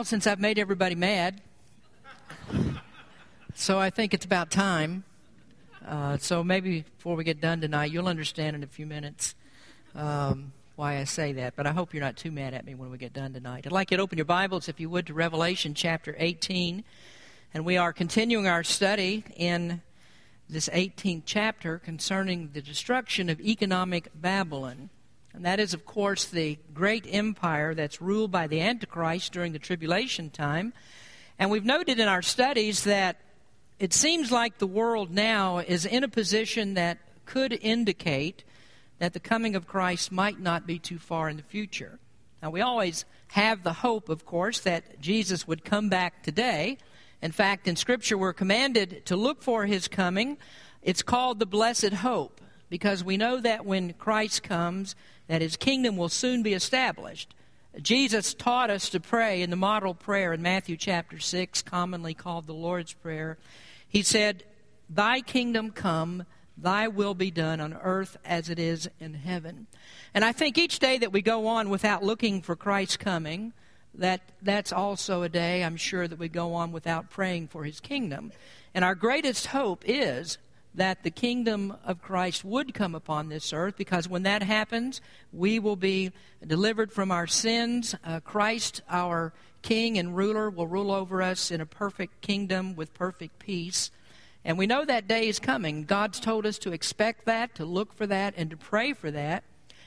while since I've made everybody mad. So I think it's about time. Uh, so maybe before we get done tonight, you'll understand in a few minutes um, why I say that. But I hope you're not too mad at me when we get done tonight. I'd like you to open your Bibles, if you would, to Revelation chapter 18. And we are continuing our study in this 18th chapter concerning the destruction of economic Babylon. And that is, of course, the great empire that's ruled by the Antichrist during the tribulation time. And we've noted in our studies that it seems like the world now is in a position that could indicate that the coming of Christ might not be too far in the future. Now, we always have the hope, of course, that Jesus would come back today. In fact, in Scripture, we're commanded to look for his coming. It's called the blessed hope because we know that when Christ comes, that his kingdom will soon be established. Jesus taught us to pray in the model prayer in Matthew chapter 6, commonly called the Lord's Prayer. He said, Thy kingdom come, thy will be done on earth as it is in heaven. And I think each day that we go on without looking for Christ's coming, that that's also a day I'm sure that we go on without praying for his kingdom. And our greatest hope is that the kingdom of Christ would come upon this earth because when that happens, we will be delivered from our sins. Uh, Christ, our king and ruler will rule over us in a perfect kingdom with perfect peace. And we know that day is coming. God's told us to expect that, to look for that, and to pray for that.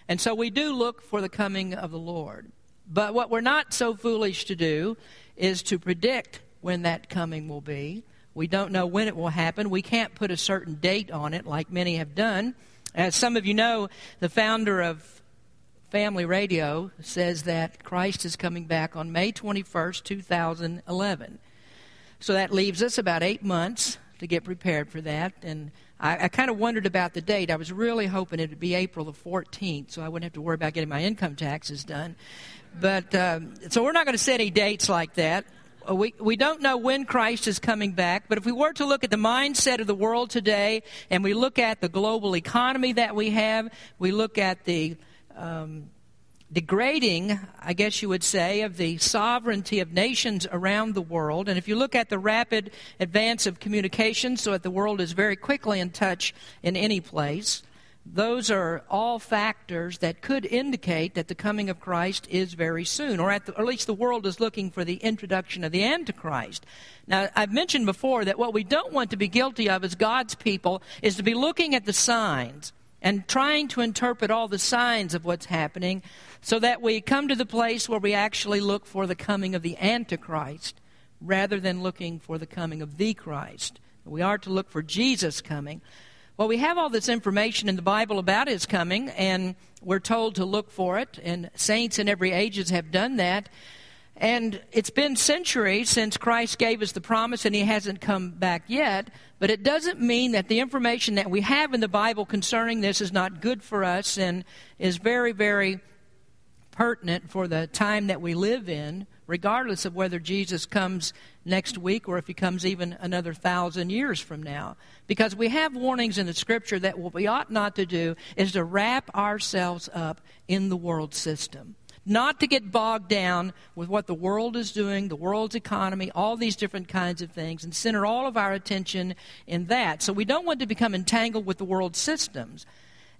And so we do look for the coming of the Lord. But what we're not so foolish to do is to predict when that coming will be. We don't know when it will happen. We can't put a certain date on it like many have done. As some of you know, the founder of Family Radio says that Christ is coming back on May 21st, 2011. So that leaves us about eight months to get prepared for that. And I, I kind of wondered about the date. I was really hoping it would be April the 14th, so I wouldn't have to worry about getting my income taxes done. But um, so we're not going to set any dates like that. Uh, we, we don't know when Christ is coming back, but if we were to look at the mindset of the world today and we look at the global economy that we have, we look at the um, degrading, I guess you would say, of the sovereignty of nations around the world. And if you look at the rapid advance of communication, so that the world is very quickly in touch in any place, those are all factors that could indicate that the coming of Christ is very soon, or at, the, or at least the world is looking for the introduction of the Antichrist. Now, I've mentioned before that what we don't want to be guilty of as God's people is to be looking at the signs and trying to interpret all the signs of what's happening so that we come to the place where we actually look for the coming of the Antichrist rather than looking for the coming of the Christ. We are to look for Jesus coming. Well, we have all this information in the Bible about his coming, and we're told to look for it, and saints in every ages have done that. And it's been centuries since Christ gave us the promise, and he hasn't come back yet. But it doesn't mean that the information that we have in the Bible concerning this is not good for us and is very, very pertinent for the time that we live in, regardless of whether Jesus comes next week or if he comes even another thousand years from now. Because we have warnings in the scripture that what we ought not to do is to wrap ourselves up in the world system not to get bogged down with what the world is doing, the world's economy, all these different kinds of things, and center all of our attention in that. So we don't want to become entangled with the world systems.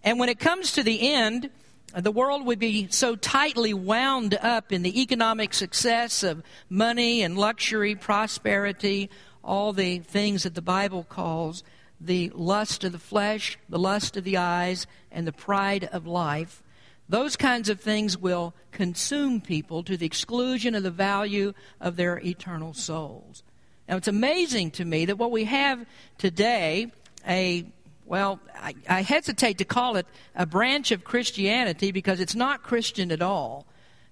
And when it comes to the end, the world would be so tightly wound up in the economic success of money and luxury, prosperity, all the things that the Bible calls the lust of the flesh, the lust of the eyes, and the pride of life those kinds of things will consume people to the exclusion of the value of their eternal souls. Now, it's amazing to me that what we have today, a well, I, I, hesitate to call it a branch of Christianity because it's not Christian at all.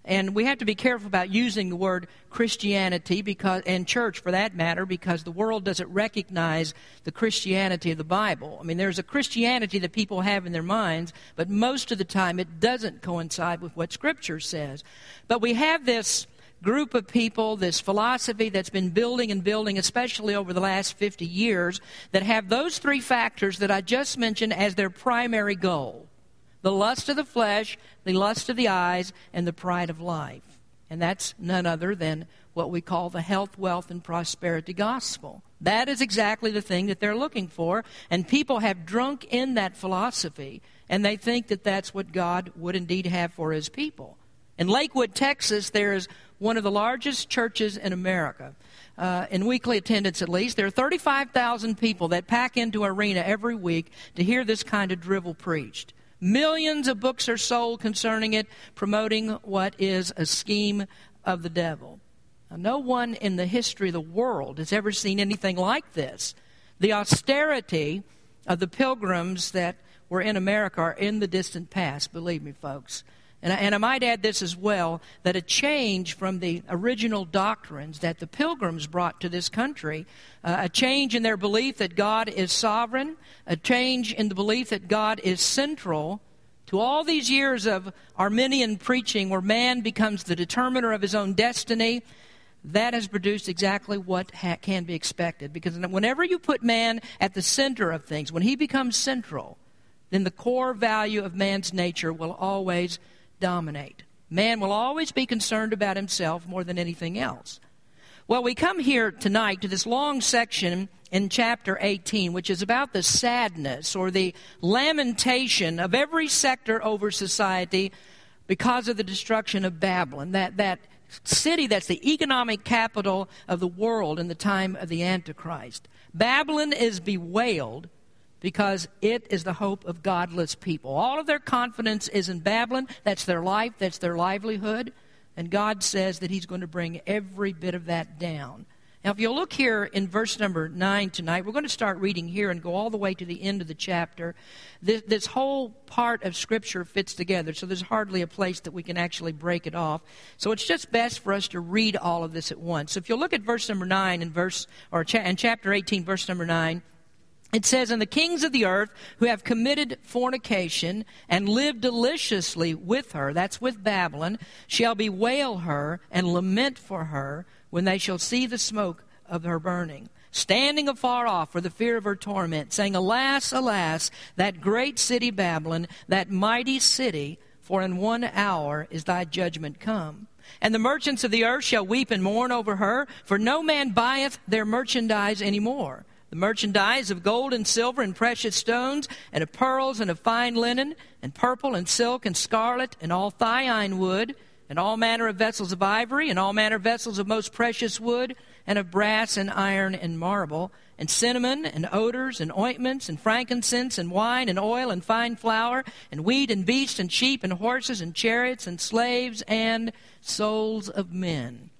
And we have to be careful about using the word Christianity because, and church for that matter, because the world doesn't recognize the Christianity of the Bible. I mean, there's a Christianity that people have in their minds, but most of the time it doesn't coincide with what Scripture says. But we have this group of people, this philosophy that's been building and building, especially over the last 50 years, that have those three factors that I just mentioned as their primary goal the lust of the flesh, the lust of the eyes, and the pride of life. And that's none other than what we call the health, wealth, and prosperity gospel. That is exactly the thing that they're looking for, and people have drunk in that philosophy, and they think that that's what God would indeed have for his people. In Lakewood, Texas, there is one of the largest churches in America. Uh, in weekly attendance, at least, there are 35,000 people that pack into arena every week to hear this kind of drivel preached. Millions of books are sold concerning it, promoting what is a scheme of the devil. Now, no one in the history of the world has ever seen anything like this. The austerity of the pilgrims that were in America are in the distant past, believe me, folks. And I, and I, might add this as well that a change from the original doctrines that the pilgrims brought to this country, uh, a change in their belief that God is sovereign, a change in the belief that God is central to all these years of Arminian preaching where man becomes the determiner of his own destiny. That has produced exactly what ha- can be expected. Because whenever you put man at the center of things, when he becomes central, then the core value of man's nature will always dominate. Man will always be concerned about himself more than anything else. Well, we come here tonight to this long section in chapter 18, which is about the sadness or the lamentation of every sector over society because of the destruction of Babylon, that, that city that's the economic capital of the world in the time of the Antichrist. Babylon is bewailed because it is the hope of godless people. All of their confidence is in Babylon. That's their life, that's their livelihood. And God says that He's going to bring every bit of that down. Now, if you'll look here in verse number 9 tonight, we're going to start reading here and go all the way to the end of the chapter. This, this, whole part of Scripture fits together, so there's hardly a place that we can actually break it off. So it's just best for us to read all of this at once. So if you'll look at verse number 9 and verse, or cha- in chapter 18, verse number 9, it says, And the kings of the earth who have committed fornication and lived deliciously with her, that's with Babylon, shall bewail her and lament for her when they shall see the smoke of her burning, standing afar off for the fear of her torment, saying, Alas, alas, that great city Babylon, that mighty city, for in one hour is thy judgment come. And the merchants of the earth shall weep and mourn over her, for no man buyeth their merchandise any more the merchandise of gold and silver and precious stones, and of pearls and of fine linen, and purple and silk and scarlet, and all thyine wood, and all manner of vessels of ivory, and all manner of vessels of most precious wood, and of brass and iron and marble, and cinnamon and odors and ointments and frankincense and wine and oil and fine flour, and wheat and beasts and sheep and horses and chariots and slaves and souls of men.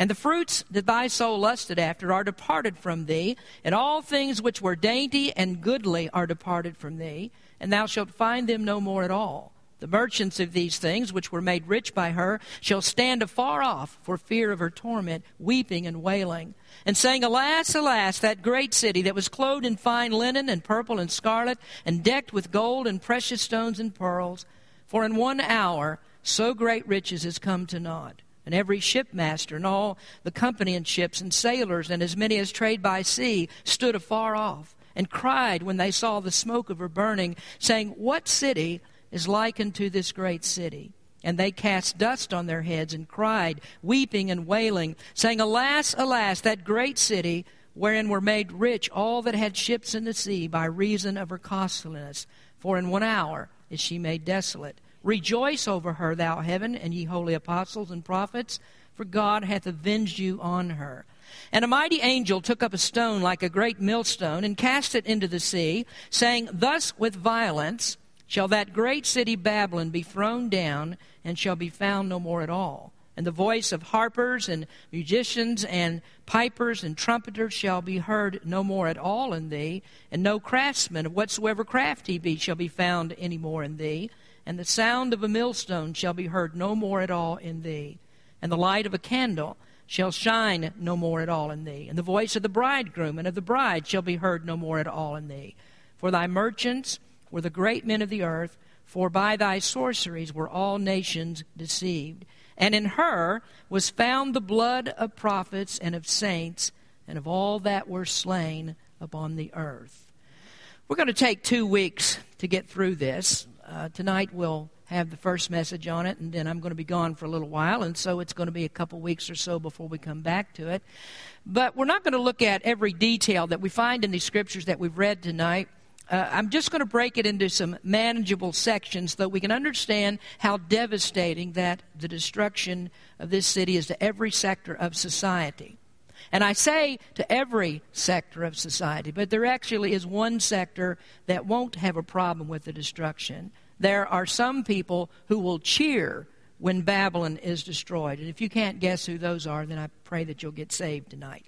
And the fruits that thy soul lusted after are departed from thee, and all things which were dainty and goodly are departed from thee, and thou shalt find them no more at all. The merchants of these things, which were made rich by her, shall stand afar off for fear of her torment, weeping and wailing, and saying, Alas, alas, that great city that was clothed in fine linen and purple and scarlet, and decked with gold and precious stones and pearls. For in one hour so great riches is come to naught and every shipmaster and all the company in ships and sailors and as many as trade by sea stood afar off and cried when they saw the smoke of her burning, saying, What city is likened to this great city? And they cast dust on their heads and cried, weeping and wailing, saying, Alas, alas, that great city wherein were made rich all that had ships in the sea by reason of her costliness. For in one hour is she made desolate. Rejoice over her, thou heaven, and ye holy apostles and prophets, for God hath avenged you on her. And a mighty angel took up a stone like a great millstone and cast it into the sea, saying, Thus with violence shall that great city Babylon be thrown down, and shall be found no more at all. And the voice of harpers and musicians and pipers and trumpeters shall be heard no more at all in thee, and no craftsman of whatsoever craft he be shall be found any more in thee and the sound of a millstone shall be heard no more at all in thee, and the light of a candle shall shine no more at all in thee, and the voice of the bridegroom and of the bride shall be heard no more at all in thee. For thy merchants were the great men of the earth, for by thy sorceries were all nations deceived. And in her was found the blood of prophets and of saints and of all that were slain upon the earth. We're going to take two weeks to get through this. Uh, tonight we'll have the first message on it, and then I'm going to be gone for a little while, and so it's going to be a couple weeks or so before we come back to it. But we're not going to look at every detail that we find in these scriptures that we've read tonight. Uh, I'm just going to break it into some manageable sections so that we can understand how devastating that the destruction of this city is to every sector of society. And I say to every sector of society, but there actually is one sector that won't have a problem with the destruction. There are some people who will cheer when Babylon is destroyed. And if you can't guess who those are, then I pray that you'll get saved tonight.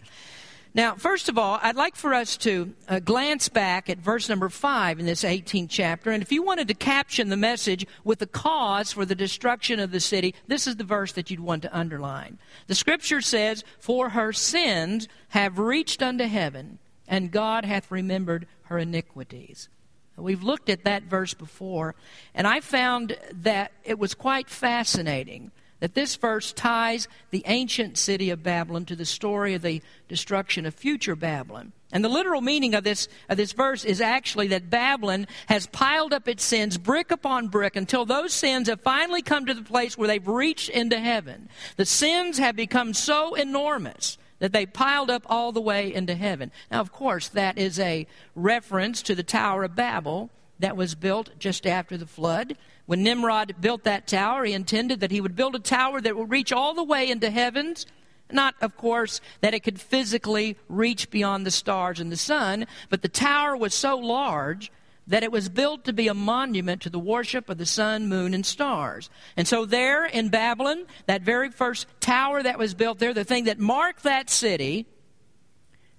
Now, first of all, I'd like for us to uh, glance back at verse number 5 in this 18th chapter. And if you wanted to caption the message with the cause for the destruction of the city, this is the verse that you'd want to underline. The scripture says, For her sins have reached unto heaven, and God hath remembered her iniquities. We've looked at that verse before, and I found that it was quite fascinating that this verse ties the ancient city of Babylon to the story of the destruction of future Babylon. And the literal meaning of this, of this verse is actually that Babylon has piled up its sins brick upon brick until those sins have finally come to the place where they've reached into heaven. The sins have become so enormous that they piled up all the way into heaven. Now, of course, that is a reference to the Tower of Babel that was built just after the flood. When Nimrod built that tower, he intended that he would build a tower that would reach all the way into heavens. Not, of course, that it could physically reach beyond the stars and the sun, but the tower was so large that it was built to be a monument to the worship of the sun, moon, and stars. And so, there in Babylon, that very first tower that was built there, the thing that marked that city,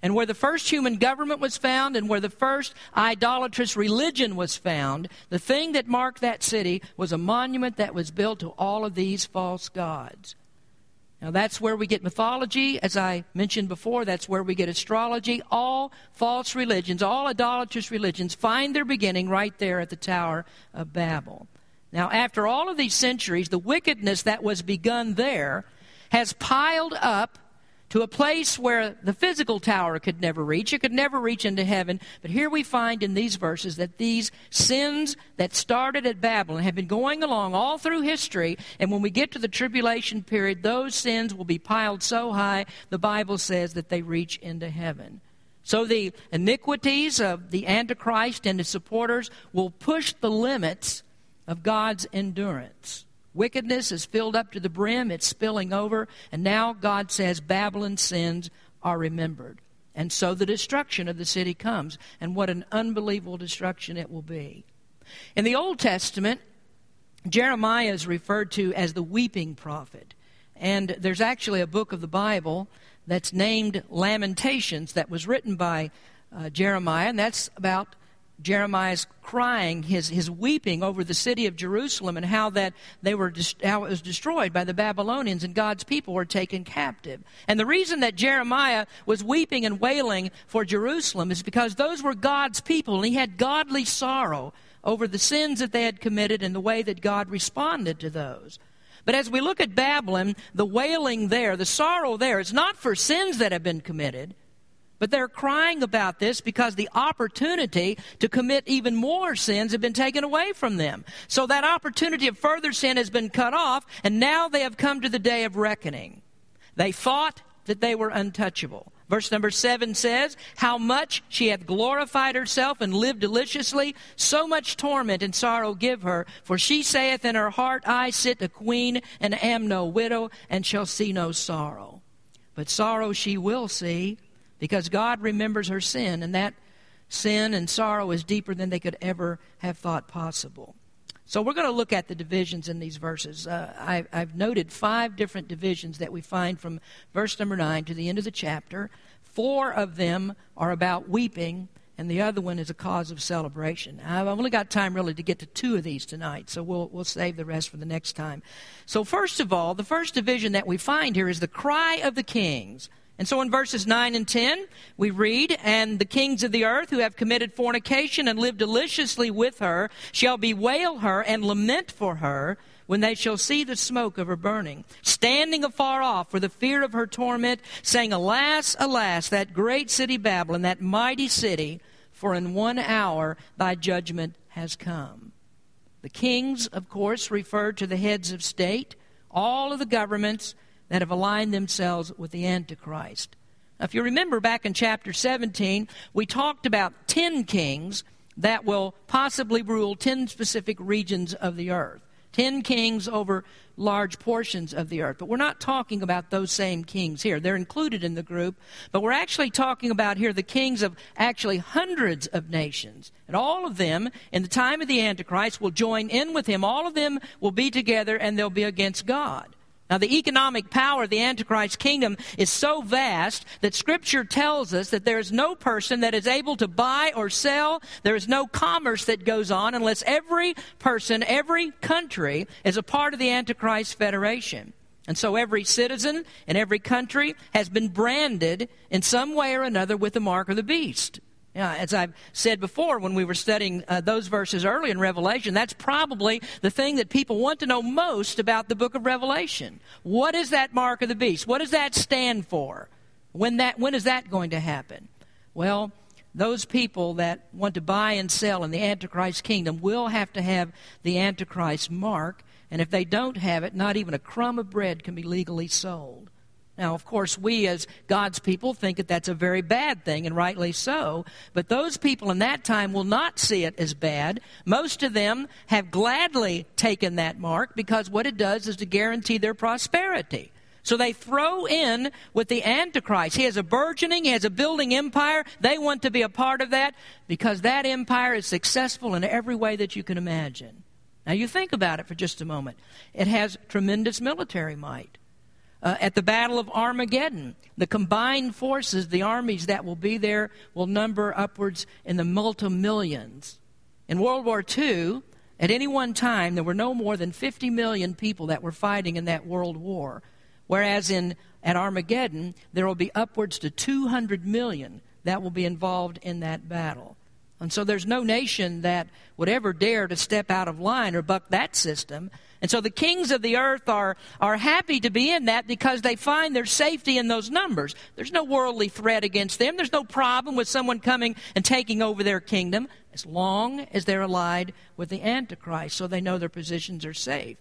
and where the first human government was found and where the first idolatrous religion was found, the thing that marked that city was a monument that was built to all of these false gods. Now, that's where we get mythology, as I mentioned before. That's where we get astrology. All false religions, all idolatrous religions, find their beginning right there at the Tower of Babel. Now, after all of these centuries, the wickedness that was begun there has piled up to a place where the physical tower could never reach. It could never reach into heaven. But here we find in these verses that these sins that started at Babylon have been going along all through history. And when we get to the tribulation period, those sins will be piled so high, the Bible says, that they reach into heaven. So the iniquities of the Antichrist and his supporters will push the limits of God's endurance. Wickedness is filled up to the brim, it's spilling over, and now God says Babylon's sins are remembered. And so the destruction of the city comes, and what an unbelievable destruction it will be. In the Old Testament, Jeremiah is referred to as the weeping prophet. And there's actually a book of the Bible that's named Lamentations that was written by uh, Jeremiah, and that's about Jeremiah's crying, his, his weeping over the city of Jerusalem and how that they were how it was destroyed by the Babylonians and God's people were taken captive. And the reason that Jeremiah was weeping and wailing for Jerusalem is because those were God's people and he had godly sorrow over the sins that they had committed and the way that God responded to those. But as we look at Babylon, the wailing there, the sorrow there, is not for sins that have been committed. But they're crying about this because the opportunity to commit even more sins have been taken away from them. So that opportunity of further sin has been cut off, and now they have come to the day of reckoning. They thought that they were untouchable. Verse number seven says, How much she hath glorified herself and lived deliciously, so much torment and sorrow give her. For she saith in her heart, I sit a queen and am no widow, and shall see no sorrow. But sorrow she will see, because God remembers her sin, and that sin and sorrow is deeper than they could ever have thought possible. So we're going to look at the divisions in these verses. Uh, I, I've noted five different divisions that we find from verse number 9 to the end of the chapter. Four of them are about weeping, and the other one is a cause of celebration. I've only got time really to get to two of these tonight, so we'll, we'll save the rest for the next time. So, first of all, the first division that we find here is the cry of the kings. And so in verses 9 and 10, we read, And the kings of the earth who have committed fornication and lived deliciously with her shall bewail her and lament for her when they shall see the smoke of her burning, standing afar off for the fear of her torment, saying, Alas, alas, that great city Babylon, that mighty city, for in one hour thy judgment has come. The kings, of course, refer to the heads of state, all of the governments that have aligned themselves with the Antichrist. Now, if you remember back in chapter 17, we talked about 10 kings that will possibly rule 10 specific regions of the earth. 10 kings over large portions of the earth. But we're not talking about those same kings here. They're included in the group, but we're actually talking about here the kings of actually hundreds of nations. And all of them, in the time of the Antichrist, will join in with him. All of them will be together and they'll be against God. Now, the economic power of the Antichrist kingdom is so vast that Scripture tells us that there is no person that is able to buy or sell. There is no commerce that goes on unless every person, every country is a part of the Antichrist Federation. And so every citizen in every country has been branded in some way or another with the mark of the beast. Yeah, as I've said before when we were studying uh, those verses early in Revelation, that's probably the thing that people want to know most about the book of Revelation. What is that mark of the beast? What does that stand for? When, that, when is that going to happen? Well, those people that want to buy and sell in the Antichrist kingdom will have to have the Antichrist mark, and if they don't have it, not even a crumb of bread can be legally sold. Now, of course, we as God's people think that that's a very bad thing, and rightly so. But those people in that time will not see it as bad. Most of them have gladly taken that mark because what it does is to guarantee their prosperity. So they throw in with the Antichrist. He has a burgeoning, he has a building empire. They want to be a part of that because that empire is successful in every way that you can imagine. Now, you think about it for just a moment. It has tremendous military might uh, at the Battle of Armageddon. The combined forces, the armies that will be there, will number upwards in the multi millions. In World War II, at any one time, there were no more than 50 million people that were fighting in that world war. Whereas in, at Armageddon, there will be upwards to 200 million that will be involved in that battle. And so there's no nation that would ever dare to step out of line or buck that system. And so the kings of the earth are, are happy to be in that because they find their safety in those numbers. There's no worldly threat against them. There's no problem with someone coming and taking over their kingdom as long as they're allied with the Antichrist so they know their positions are safe.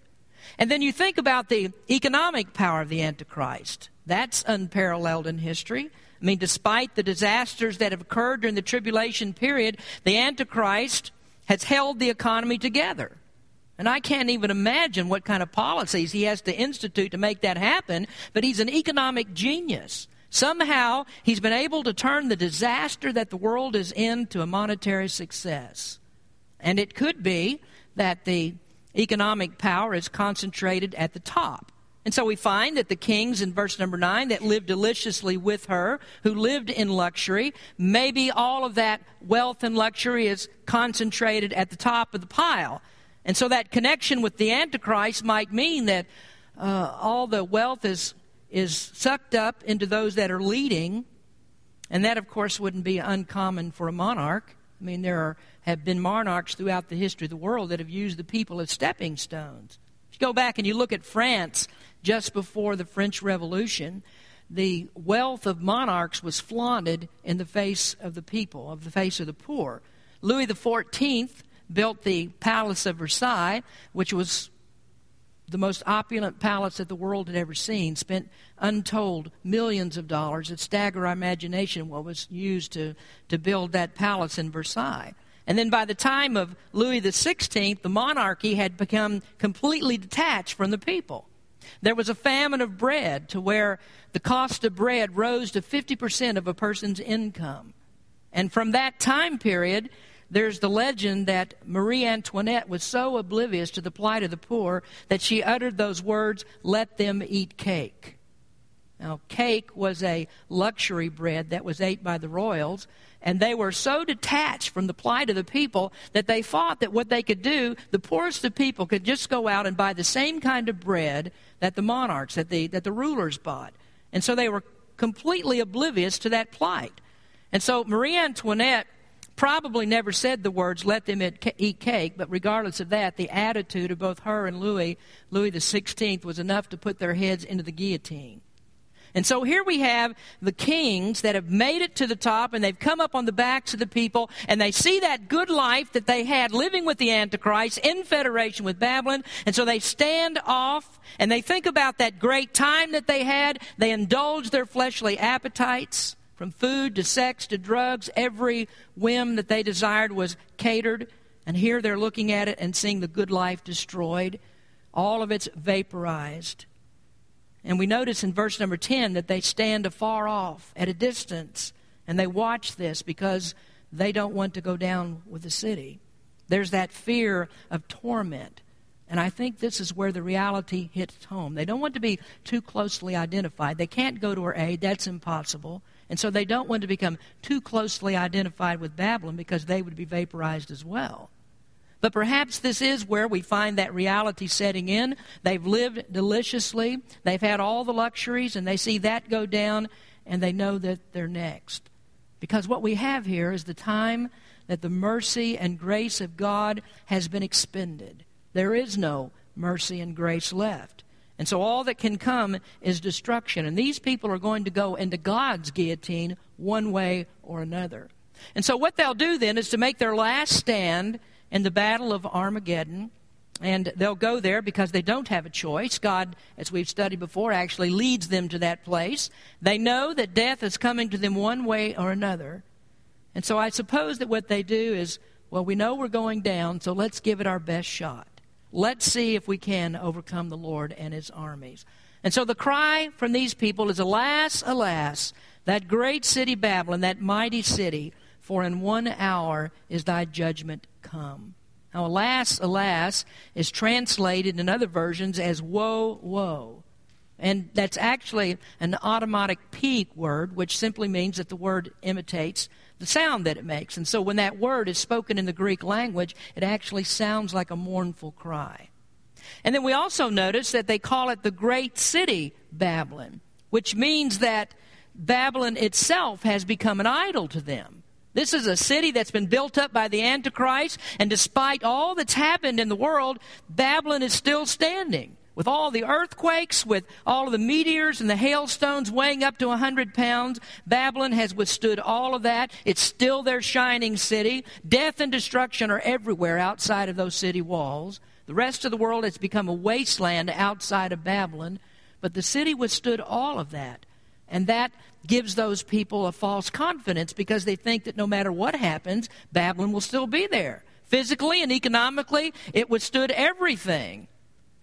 And then you think about the economic power of the Antichrist. That's unparalleled in history. I mean, despite the disasters that have occurred during the tribulation period, the Antichrist has held the economy together. And I can't even imagine what kind of policies he has to institute to make that happen, but he's an economic genius. Somehow, he's been able to turn the disaster that the world is in to a monetary success. And it could be that the economic power is concentrated at the top. And so we find that the kings in verse number 9 that lived deliciously with her, who lived in luxury, maybe all of that wealth and luxury is concentrated at the top of the pile. And so that connection with the Antichrist might mean that uh, all the wealth is, is sucked up into those that are leading. And that, of course, wouldn't be uncommon for a monarch. I mean, there are, have been monarchs throughout the history of the world that have used the people as stepping stones. If you go back and you look at France just before the French Revolution, the wealth of monarchs was flaunted in the face of the people, of the face of the poor. Louis XIV built the Palace of Versailles, which was the most opulent palace that the world had ever seen, spent untold millions of dollars. It stagger our imagination what was used to, to build that palace in Versailles. And then by the time of Louis XVI, the monarchy had become completely detached from the people. There was a famine of bread to where the cost of bread rose to 50% of a person's income. And from that time period, there's the legend that Marie Antoinette was so oblivious to the plight of the poor that she uttered those words, let them eat cake. Now, cake was a luxury bread that was ate by the royals, and they were so detached from the plight of the people that they thought that what they could do, the poorest of people could just go out and buy the same kind of bread that the monarchs, that the, that the rulers bought. And so they were completely oblivious to that plight. And so Marie Antoinette probably never said the words, let them eat cake, but regardless of that, the attitude of both her and Louis, Louis XVI, was enough to put their heads into the guillotine. And so here we have the kings that have made it to the top and they've come up on the backs of the people and they see that good life that they had living with the Antichrist in federation with Babylon. And so they stand off and they think about that great time that they had. They indulge their fleshly appetites from food to sex to drugs. Every whim that they desired was catered. And here they're looking at it and seeing the good life destroyed. All of it's vaporized. And we notice in verse number 10 that they stand afar off at a distance and they watch this because they don't want to go down with the city. There's that fear of torment. And I think this is where the reality hits home. They don't want to be too closely identified. They can't go to her aid, that's impossible. And so they don't want to become too closely identified with Babylon because they would be vaporized as well. But perhaps this is where we find that reality setting in. They've lived deliciously, they've had all the luxuries, and they see that go down, and they know that they're next. Because what we have here is the time that the mercy and grace of God has been expended. There is no mercy and grace left. And so all that can come is destruction. And these people are going to go into God's guillotine one way or another. And so what they'll do then is to make their last stand in the Battle of Armageddon. And they'll go there because they don't have a choice. God, as we've studied before, actually leads them to that place. They know that death is coming to them one way or another. And so I suppose that what they do is, well, we know we're going down, so let's give it our best shot. Let's see if we can overcome the Lord and his armies. And so the cry from these people is, Alas, alas, that great city Babylon, that mighty city, for in one hour is thy judgment come. Now, alas, alas is translated in other versions as woe, woe. And that's actually an automatic peak word, which simply means that the word imitates the sound that it makes. And so when that word is spoken in the Greek language, it actually sounds like a mournful cry. And then we also notice that they call it the great city Babylon, which means that Babylon itself has become an idol to them. This is a city that's been built up by the Antichrist, and despite all that's happened in the world, Babylon is still standing. With all the earthquakes, with all of the meteors and the hailstones weighing up to 100 pounds, Babylon has withstood all of that. It's still their shining city. Death and destruction are everywhere outside of those city walls. The rest of the world has become a wasteland outside of Babylon, but the city withstood all of that. And that gives those people a false confidence because they think that no matter what happens, Babylon will still be there. Physically and economically, it withstood everything.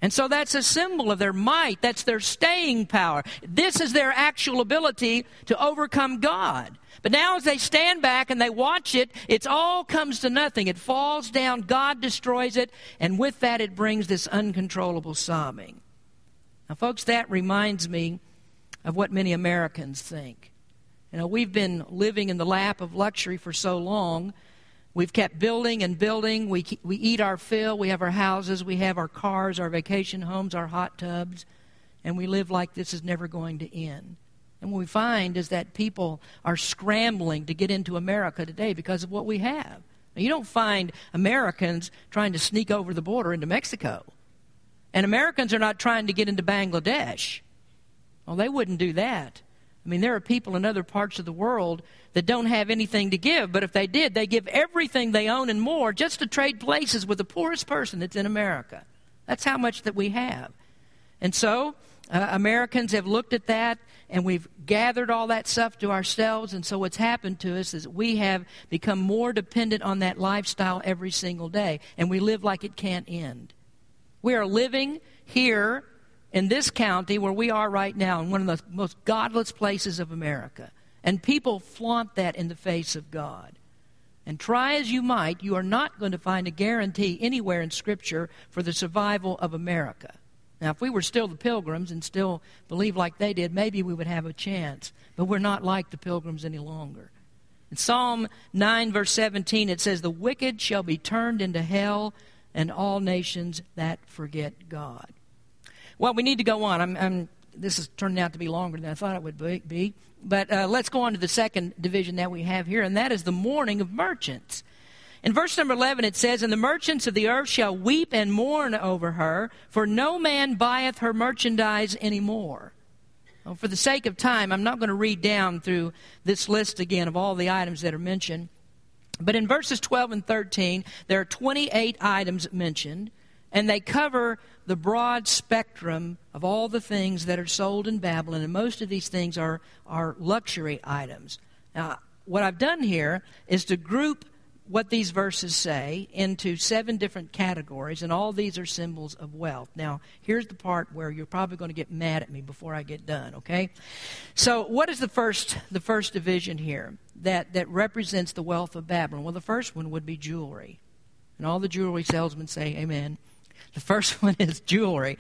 And so that's a symbol of their might. That's their staying power. This is their actual ability to overcome God. But now, as they stand back and they watch it, it all comes to nothing. It falls down, God destroys it, and with that, it brings this uncontrollable sobbing. Now, folks, that reminds me of what many Americans think. You know, we've been living in the lap of luxury for so long. We've kept building and building. We, we eat our fill. We have our houses. We have our cars, our vacation homes, our hot tubs. And we live like this is never going to end. And what we find is that people are scrambling to get into America today because of what we have. Now, you don't find Americans trying to sneak over the border into Mexico. And Americans are not trying to get into Bangladesh. Well, they wouldn't do that. I mean, there are people in other parts of the world that don't have anything to give, but if they did, they give everything they own and more just to trade places with the poorest person that's in America. That's how much that we have. And so, uh, Americans have looked at that and we've gathered all that stuff to ourselves. And so, what's happened to us is we have become more dependent on that lifestyle every single day, and we live like it can't end. We are living here in this county where we are right now, in one of the most godless places of America. And people flaunt that in the face of God. And try as you might, you are not going to find a guarantee anywhere in Scripture for the survival of America. Now, if we were still the pilgrims and still believed like they did, maybe we would have a chance. But we're not like the pilgrims any longer. In Psalm 9, verse 17, it says, The wicked shall be turned into hell, and all nations that forget God. Well, we need to go on. I'm, I'm, this is turning out to be longer than I thought it would be. But uh, let's go on to the second division that we have here, and that is the mourning of merchants. In verse number 11, it says, And the merchants of the earth shall weep and mourn over her, for no man buyeth her merchandise any more. Well, for the sake of time, I'm not going to read down through this list again of all the items that are mentioned. But in verses 12 and 13, there are 28 items mentioned, and they cover the broad spectrum of all the things that are sold in Babylon, and most of these things are, are luxury items. Now, what I've done here is to group what these verses say into seven different categories, and all these are symbols of wealth. Now, here's the part where you're probably going to get mad at me before I get done, okay? So, what is the first the first division here that, that represents the wealth of Babylon? Well, the first one would be jewelry. And all the jewelry salesmen say, Amen. The first one is jewelry.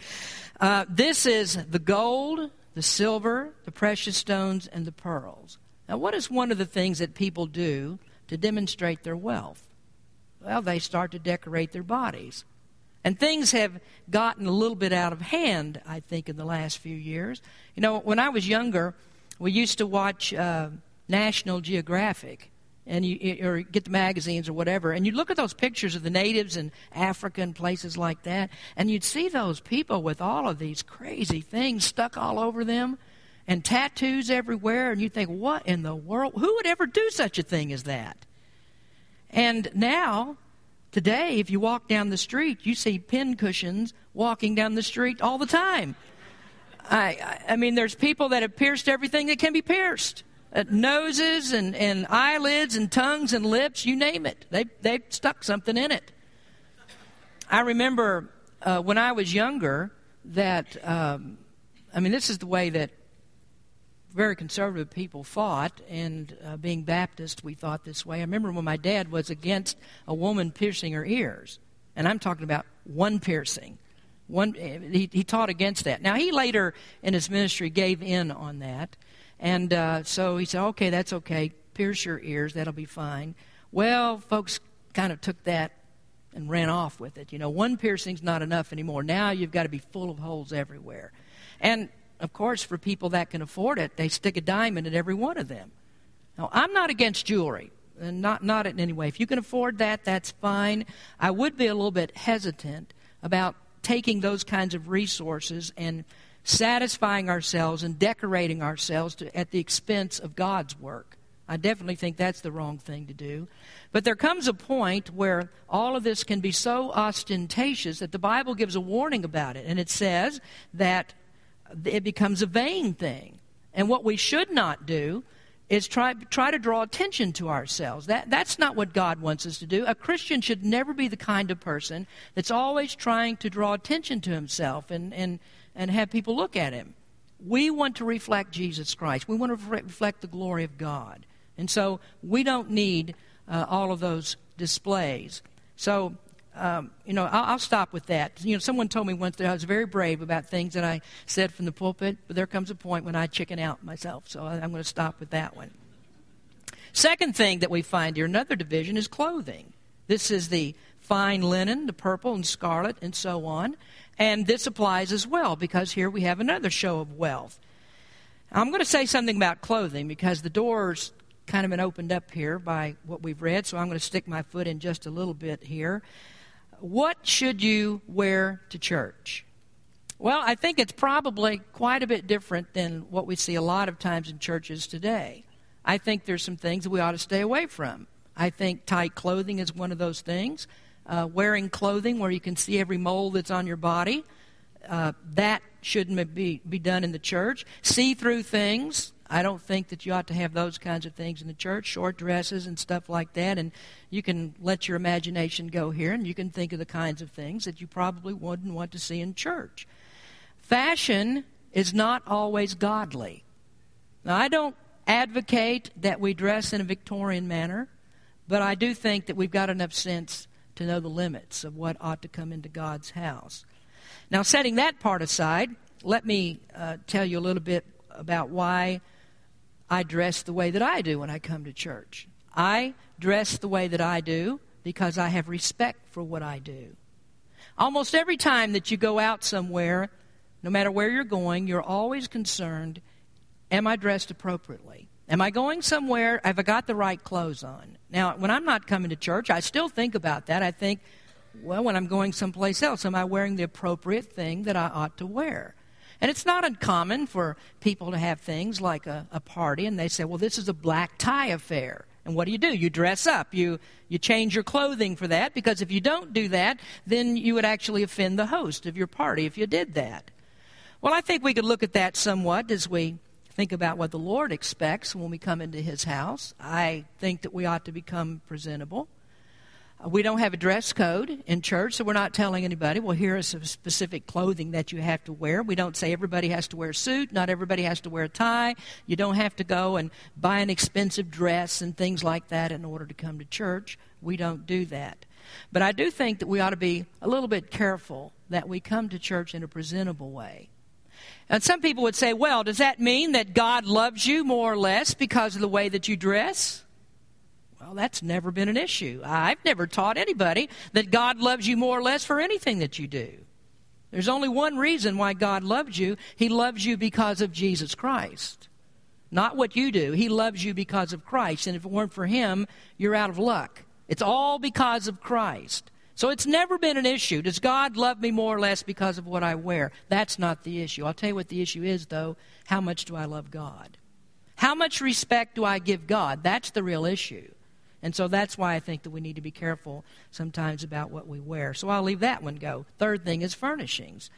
Uh, this is the gold, the silver, the precious stones, and the pearls. Now, what is one of the things that people do to demonstrate their wealth? Well, they start to decorate their bodies. And things have gotten a little bit out of hand, I think, in the last few years. You know, when I was younger, we used to watch uh, National Geographic and you or get the magazines or whatever, and you look at those pictures of the natives in Africa and places like that, and you'd see those people with all of these crazy things stuck all over them and tattoos everywhere, and you think, what in the world? Who would ever do such a thing as that? And now, today, if you walk down the street, you see pin cushions walking down the street all the time. I, I mean, there's people that have pierced everything that can be pierced. Uh, noses and, and eyelids and tongues and lips, you name it. They, they've stuck something in it. I remember uh, when I was younger that, um, I mean, this is the way that very conservative people fought, and uh, being Baptist, we thought this way. I remember when my dad was against a woman piercing her ears, and I'm talking about one piercing. One, he, he taught against that. Now, he later in his ministry gave in on that, and uh, so he said, okay, that's okay, pierce your ears, that'll be fine. Well, folks kind of took that and ran off with it. You know, one piercing's not enough anymore. Now you've got to be full of holes everywhere. And of course, for people that can afford it, they stick a diamond in every one of them. Now, I'm not against jewelry, and not, not in any way. If you can afford that, that's fine. I would be a little bit hesitant about taking those kinds of resources and satisfying ourselves and decorating ourselves to, at the expense of God's work. I definitely think that's the wrong thing to do. But there comes a point where all of this can be so ostentatious that the Bible gives a warning about it. And it says that it becomes a vain thing. And what we should not do is try, try to draw attention to ourselves. That, that's not what God wants us to do. A Christian should never be the kind of person that's always trying to draw attention to himself and, and, and have people look at him. We want to reflect Jesus Christ, we want to reflect the glory of God. And so we don't need uh, all of those displays. So um, you know, I'll, I'll, stop with that. You know, someone told me once that I was very brave about things that I said from the pulpit, but there comes a point when I chicken out myself, so I, I'm going to stop with that one. Second thing that we find here, another division, is clothing. This is the fine linen, the purple and scarlet, and so on. And this applies as well because here we have another show of wealth. I'm going to say something about clothing because the doors kind of been opened up here by what we've read, so I'm going to stick my foot in just a little bit here what should you wear to church? Well, I think it's probably quite a bit different than what we see a lot of times in churches today. I think there's some things that we ought to stay away from. I think tight clothing is one of those things. Uh, wearing clothing where you can see every mole that's on your body, uh, that shouldn't be, be done in the church. See through things, I don't think that you ought to have those kinds of things in the church, short dresses and stuff like that. And you can let your imagination go here and you can think of the kinds of things that you probably wouldn't want to see in church. Fashion is not always godly. Now, I don't advocate that we dress in a Victorian manner, but I do think that we've got enough sense to know the limits of what ought to come into God's house. Now, setting that part aside, let me uh, tell you a little bit about why I dress the way that I do when I come to church. I dress the way that I do because I have respect for what I do. Almost every time that you go out somewhere, no matter where you're going, you're always concerned am I dressed appropriately? Am I going somewhere? Have I got the right clothes on? Now, when I'm not coming to church, I still think about that. I think, well, when I'm going someplace else, am I wearing the appropriate thing that I ought to wear? And it's not uncommon for people to have things like a, a party and they say, well, this is a black tie affair. And what do you do? You dress up. You, you change your clothing for that because if you don't do that, then you would actually offend the host of your party if you did that. Well, I think we could look at that somewhat as we think about what the Lord expects when we come into His house. I think that we ought to become presentable. Uh, we don't have a dress code in church, so we're not telling anybody, well, here is some specific clothing that you have to wear. We don't say everybody has to wear a suit, not everybody has to wear a tie. You don't have to go and buy an expensive dress and things like that in order to come to church. We don't do that. But I do think that we ought to be a little bit careful that we come to church in a presentable way. And some people would say, well, does that mean that God loves you more or less because of the way that you dress? Well, that's never been an issue. I've never taught anybody that God loves you more or less for anything that you do. There's only one reason why God loves you. He loves you because of Jesus Christ. Not what you do. He loves you because of Christ. And if it weren't for Him, you're out of luck. It's all because of Christ. So it's never been an issue. Does God love me more or less because of what I wear? That's not the issue. I'll tell you what the issue is, though. How much do I love God? How much respect do I give God? That's the real issue. And so that's why I think that we need to be careful sometimes about what we wear. So I'll leave that one go. Third thing is furnishings.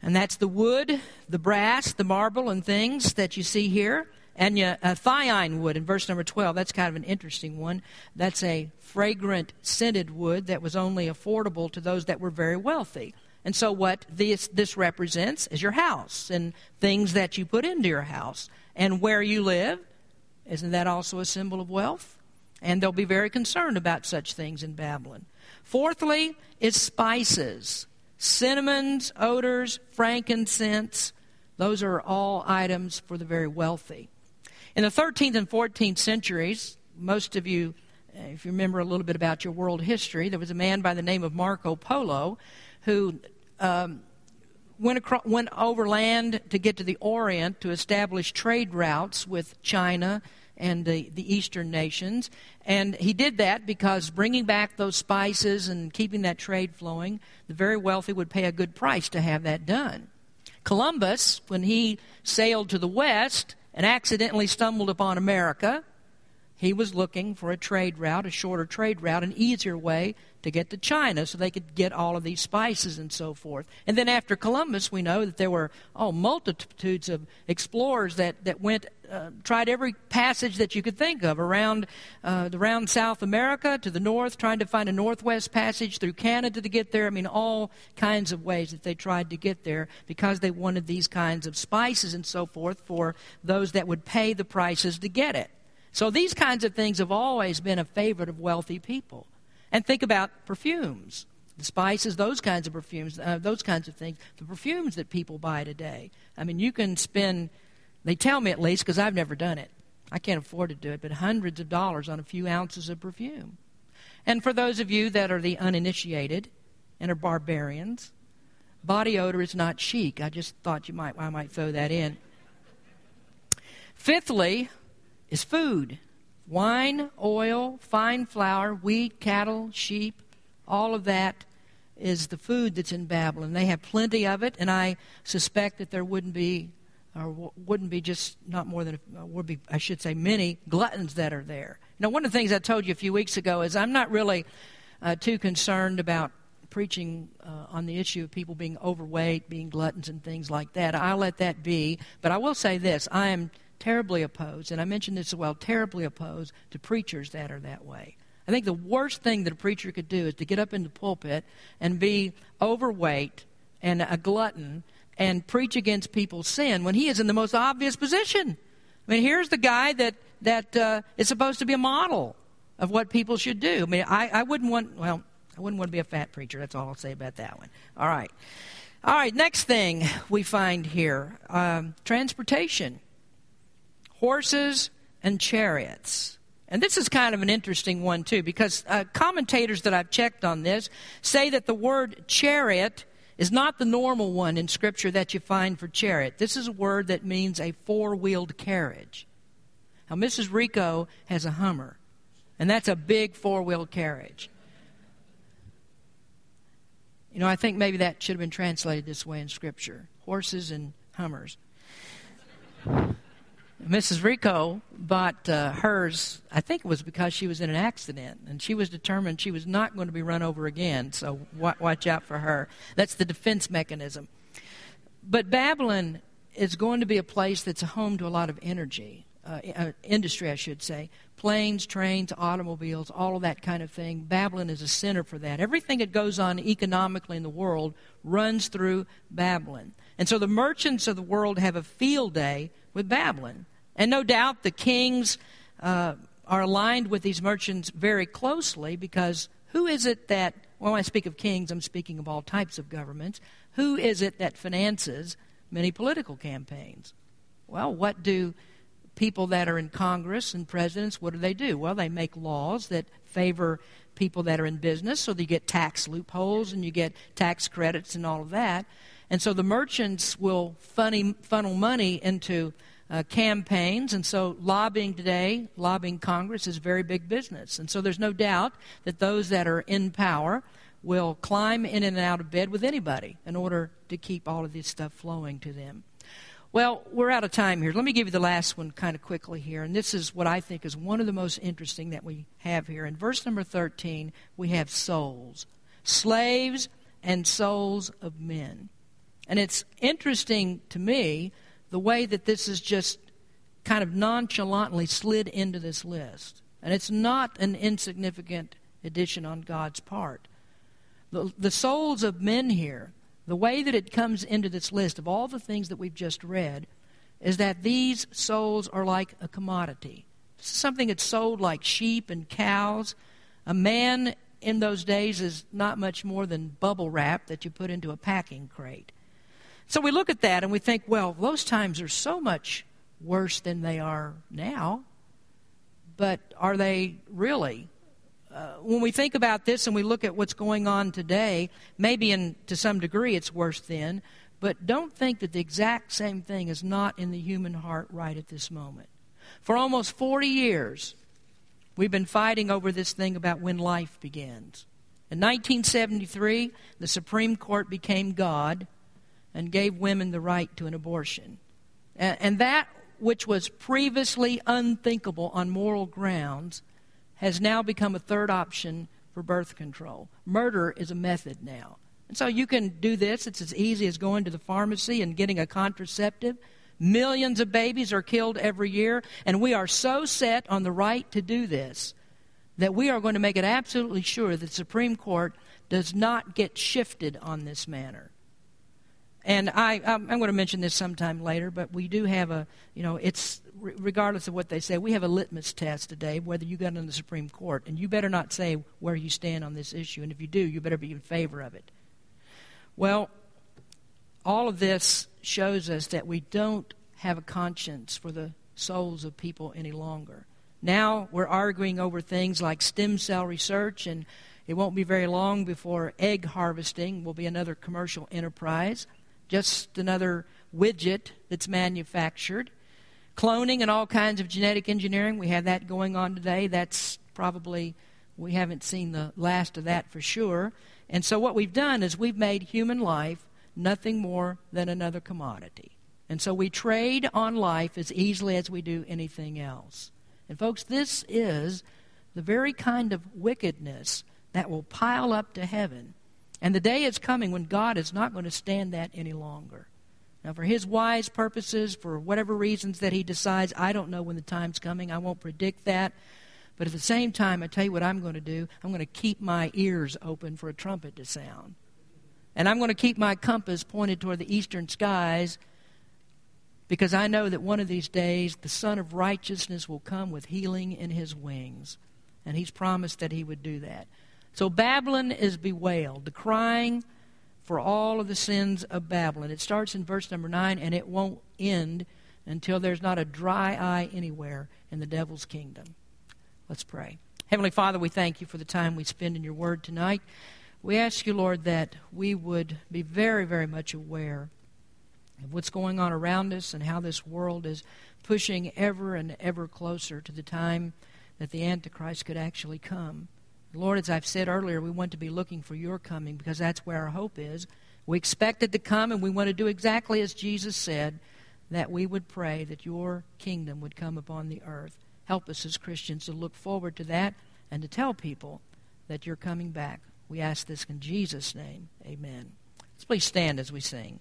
And that's the wood, the brass, the marble, and things that you see here. And uh, thyine wood in verse number 12, that's kind of an interesting one. That's a fragrant, scented wood that was only affordable to those that were very wealthy. And so, what this, this represents is your house and things that you put into your house and where you live. Isn't that also a symbol of wealth? And they'll be very concerned about such things in Babylon. Fourthly, is spices cinnamons, odors, frankincense. Those are all items for the very wealthy. In the 13th and 14th centuries, most of you, if you remember a little bit about your world history, there was a man by the name of Marco Polo who um, went, across, went overland to get to the Orient to establish trade routes with China and the, the eastern nations. And he did that because bringing back those spices and keeping that trade flowing, the very wealthy would pay a good price to have that done. Columbus, when he sailed to the west and accidentally stumbled upon America, he was looking for a trade route, a shorter trade route, an easier way to get to China so they could get all of these spices and so forth. And then after Columbus, we know that there were oh, multitudes of explorers that, that went, uh, tried every passage that you could think of around, uh, around South America to the north, trying to find a northwest passage through Canada to get there. I mean, all kinds of ways that they tried to get there because they wanted these kinds of spices and so forth for those that would pay the prices to get it. So these kinds of things have always been a favorite of wealthy people. And think about perfumes, the spices, those kinds of perfumes, uh, those kinds of things, the perfumes that people buy today. I mean, you can spend, they tell me at least, because I've never done it. I can't afford to do it, but hundreds of dollars on a few ounces of perfume. And for those of you that are the uninitiated and are barbarians, body odor is not chic. I just thought you might I might throw that in. Fifthly, is food wine, oil, fine flour, wheat, cattle, sheep, all of that is the food that's in Babylon. They have plenty of it, and I suspect that there wouldn't be, or wouldn't be just not more than, uh, would be, I should say, many gluttons that are there. Now, one of the things I told you a few weeks ago is I'm not really uh, too concerned about preaching uh, on the issue of people being overweight, being gluttons, and things like that. I'll let that be, but I will say this: I am terribly opposed, and I mentioned this as well, terribly opposed to preachers that are that way. I think the worst thing that a preacher could do is to get up in the pulpit and be overweight and a glutton and preach against people's sin when he is in the most obvious position. I mean, here's the guy that, that uh, is supposed to be a model of what people should do. I mean, I, I wouldn't want, well, I wouldn't want to be a fat preacher. That's all I'll say about that one. All right. All right, next thing we find here um, transportation horses and chariots. And this is kind of an interesting one, too, because uh, commentators that I've checked on this say that the word chariot is not the normal one in Scripture that you find for chariot. This is a word that means a four wheeled carriage. Now, Mrs. Rico has a Hummer, and that's a big four wheeled carriage. You know, I think maybe that should have been translated this way in Scripture horses and Hummers. Mrs. Rico bought uh, hers, I think it was because she was in an accident, and she was determined she was not going to be run over again, so w- watch out for her. That's the defense mechanism. But Babylon is going to be a place that's a home to a lot of energy, uh, uh, industry, I should say. Planes, trains, automobiles, all of that kind of thing. Babylon is a center for that. Everything that goes on economically in the world runs through Babylon. And so the merchants of the world have a field day with Babylon. And no doubt the kings uh, are aligned with these merchants very closely because who is it that, well, when I speak of kings, I'm speaking of all types of governments. Who is it that finances many political campaigns? Well, what do people that are in Congress and presidents, what do they do? Well, they make laws that favor people that are in business, so you get tax loopholes and you get tax credits and all of that. And so the merchants will funny, funnel money into uh, campaigns. And so lobbying today, lobbying Congress, is very big business. And so there's no doubt that those that are in power will climb in and out of bed with anybody in order to keep all of this stuff flowing to them. Well, we're out of time here. Let me give you the last one kind of quickly here. And this is what I think is one of the most interesting that we have here. In verse number 13, we have souls, slaves and souls of men. And it's interesting to me the way that this is just kind of nonchalantly slid into this list. And it's not an insignificant addition on God's part. The, the souls of men here, the way that it comes into this list of all the things that we've just read, is that these souls are like a commodity. Something that's sold like sheep and cows. A man in those days is not much more than bubble wrap that you put into a packing crate. So we look at that and we think, well, those times are so much worse than they are now. But are they really? Uh, when we think about this and we look at what's going on today, maybe in, to some degree it's worse then, but don't think that the exact same thing is not in the human heart right at this moment. For almost 40 years, we've been fighting over this thing about when life begins. In 1973, the Supreme Court became God and gave women the right to an abortion. And that which was previously unthinkable on moral grounds has now become a third option for birth control. Murder is a method now. And so you can do this. It's as easy as going to the pharmacy and getting a contraceptive. Millions of babies are killed every year, and we are so set on the right to do this that we are going to make it absolutely sure that the Supreme Court does not get shifted on this matter. And I, I'm, going to mention this sometime later, but we do have a, you know, it's regardless of what they say, we have a litmus test today, whether you got in the Supreme Court. And you better not say where you stand on this issue. And if you do, you better be in favor of it. Well, all of this shows us that we don't have a conscience for the souls of people any longer. Now we're arguing over things like stem cell research, and it won't be very long before egg harvesting will be another commercial enterprise just another widget that's manufactured. Cloning and all kinds of genetic engineering, we have that going on today. That's probably, we haven't seen the last of that for sure. And so what we've done is we've made human life nothing more than another commodity. And so we trade on life as easily as we do anything else. And folks, this is the very kind of wickedness that will pile up to heaven and the day is coming when God is not going to stand that any longer. Now, for his wise purposes, for whatever reasons that he decides, I don't know when the time's coming. I won't predict that. But at the same time, I tell you what I'm going to do. I'm going to keep my ears open for a trumpet to sound. And I'm going to keep my compass pointed toward the eastern skies because I know that one of these days the Son of Righteousness will come with healing in his wings. And he's promised that he would do that. So Babylon is bewailed, the crying for all of the sins of Babylon. It starts in verse number 9 and it won't end until there's not a dry eye anywhere in the devil's kingdom. Let's pray. Heavenly Father, we thank you for the time we spend in your word tonight. We ask you, Lord, that we would be very, very much aware of what's going on around us and how this world is pushing ever and ever closer to the time that the Antichrist could actually come. Lord, as I've said earlier, we want to be looking for your coming because that's where our hope is. We expect it to come, and we want to do exactly as Jesus said that we would pray that your kingdom would come upon the earth. Help us as Christians to look forward to that and to tell people that you're coming back. We ask this in Jesus' name. Amen. Let's please stand as we sing.